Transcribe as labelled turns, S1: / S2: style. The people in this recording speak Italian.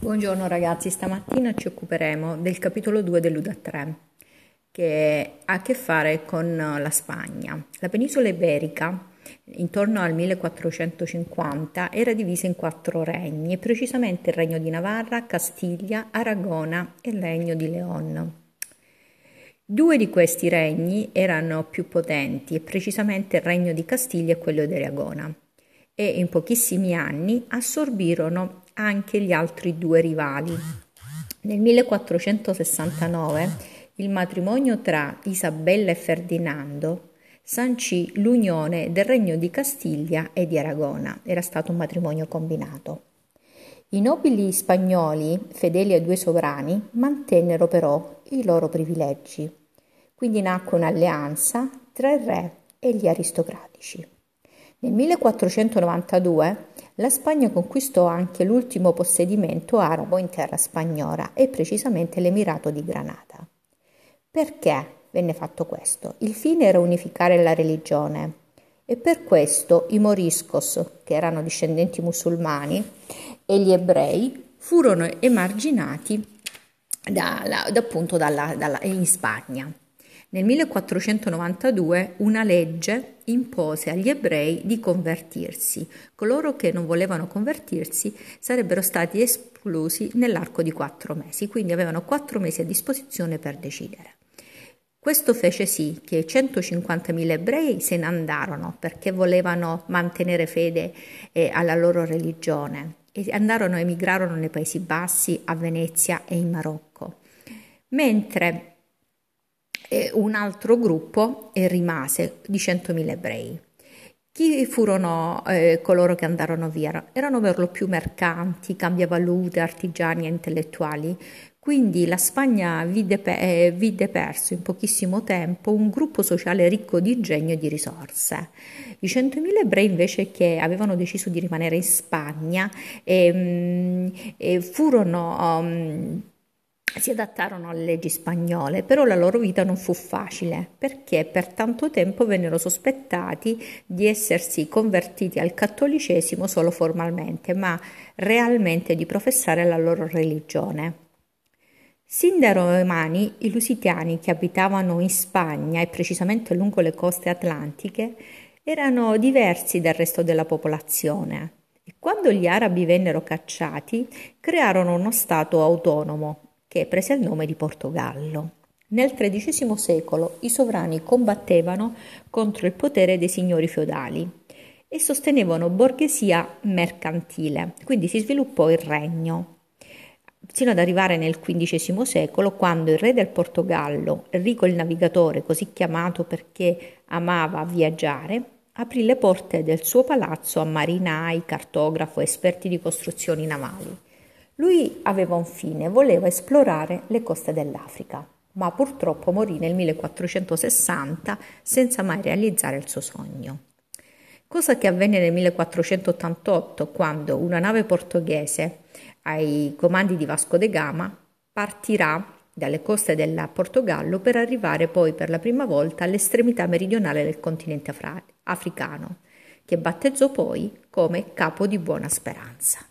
S1: Buongiorno ragazzi, stamattina ci occuperemo del capitolo 2 dell'Uda 3 che ha a che fare con la Spagna. La penisola iberica intorno al 1450 era divisa in quattro regni, precisamente il regno di Navarra, Castiglia, Aragona e il regno di León. Due di questi regni erano più potenti, precisamente il regno di Castiglia e quello di Aragona, e in pochissimi anni assorbirono anche gli altri due rivali. Nel 1469 il matrimonio tra Isabella e Ferdinando sancì l'unione del regno di Castiglia e di Aragona. Era stato un matrimonio combinato. I nobili spagnoli, fedeli ai due sovrani, mantennero però i loro privilegi. Quindi nacque un'alleanza tra il re e gli aristocratici. Nel 1492 la Spagna conquistò anche l'ultimo possedimento arabo in terra spagnola e precisamente l'Emirato di Granada. Perché venne fatto questo? Il fine era unificare la religione e per questo i moriscos, che erano discendenti musulmani, e gli ebrei furono emarginati da, da, appunto dalla, dalla, in Spagna. Nel 1492 una legge impose agli ebrei di convertirsi. Coloro che non volevano convertirsi sarebbero stati esclusi nell'arco di quattro mesi, quindi avevano quattro mesi a disposizione per decidere. Questo fece sì che 150.000 ebrei se ne andarono perché volevano mantenere fede eh, alla loro religione e andarono, emigrarono nei Paesi Bassi, a Venezia e in Marocco. Mentre un altro gruppo rimase di 100.000 ebrei. Chi furono eh, coloro che andarono via? Erano per lo più mercanti, cambiavalute, artigiani e intellettuali. Quindi la Spagna vide, pe- eh, vide, perso in pochissimo tempo un gruppo sociale ricco di ingegno e di risorse. I 100.000 ebrei invece che avevano deciso di rimanere in Spagna eh, furono... Um, si adattarono alle leggi spagnole, però la loro vita non fu facile perché per tanto tempo vennero sospettati di essersi convertiti al cattolicesimo solo formalmente, ma realmente di professare la loro religione. Sin dai romani, i lusitiani che abitavano in Spagna e precisamente lungo le coste atlantiche erano diversi dal resto della popolazione quando gli arabi vennero cacciati crearono uno Stato autonomo che prese il nome di Portogallo. Nel XIII secolo i sovrani combattevano contro il potere dei signori feudali e sostenevano borghesia mercantile, quindi si sviluppò il regno, sino ad arrivare nel XV secolo quando il re del Portogallo, Enrico il Navigatore, così chiamato perché amava viaggiare, aprì le porte del suo palazzo a marinai, cartografo, esperti di costruzioni navali. Lui aveva un fine, voleva esplorare le coste dell'Africa, ma purtroppo morì nel 1460 senza mai realizzare il suo sogno. Cosa che avvenne nel 1488 quando una nave portoghese ai comandi di Vasco de Gama partirà dalle coste del Portogallo per arrivare poi per la prima volta all'estremità meridionale del continente africano, che battezzò poi come Capo di Buona Speranza.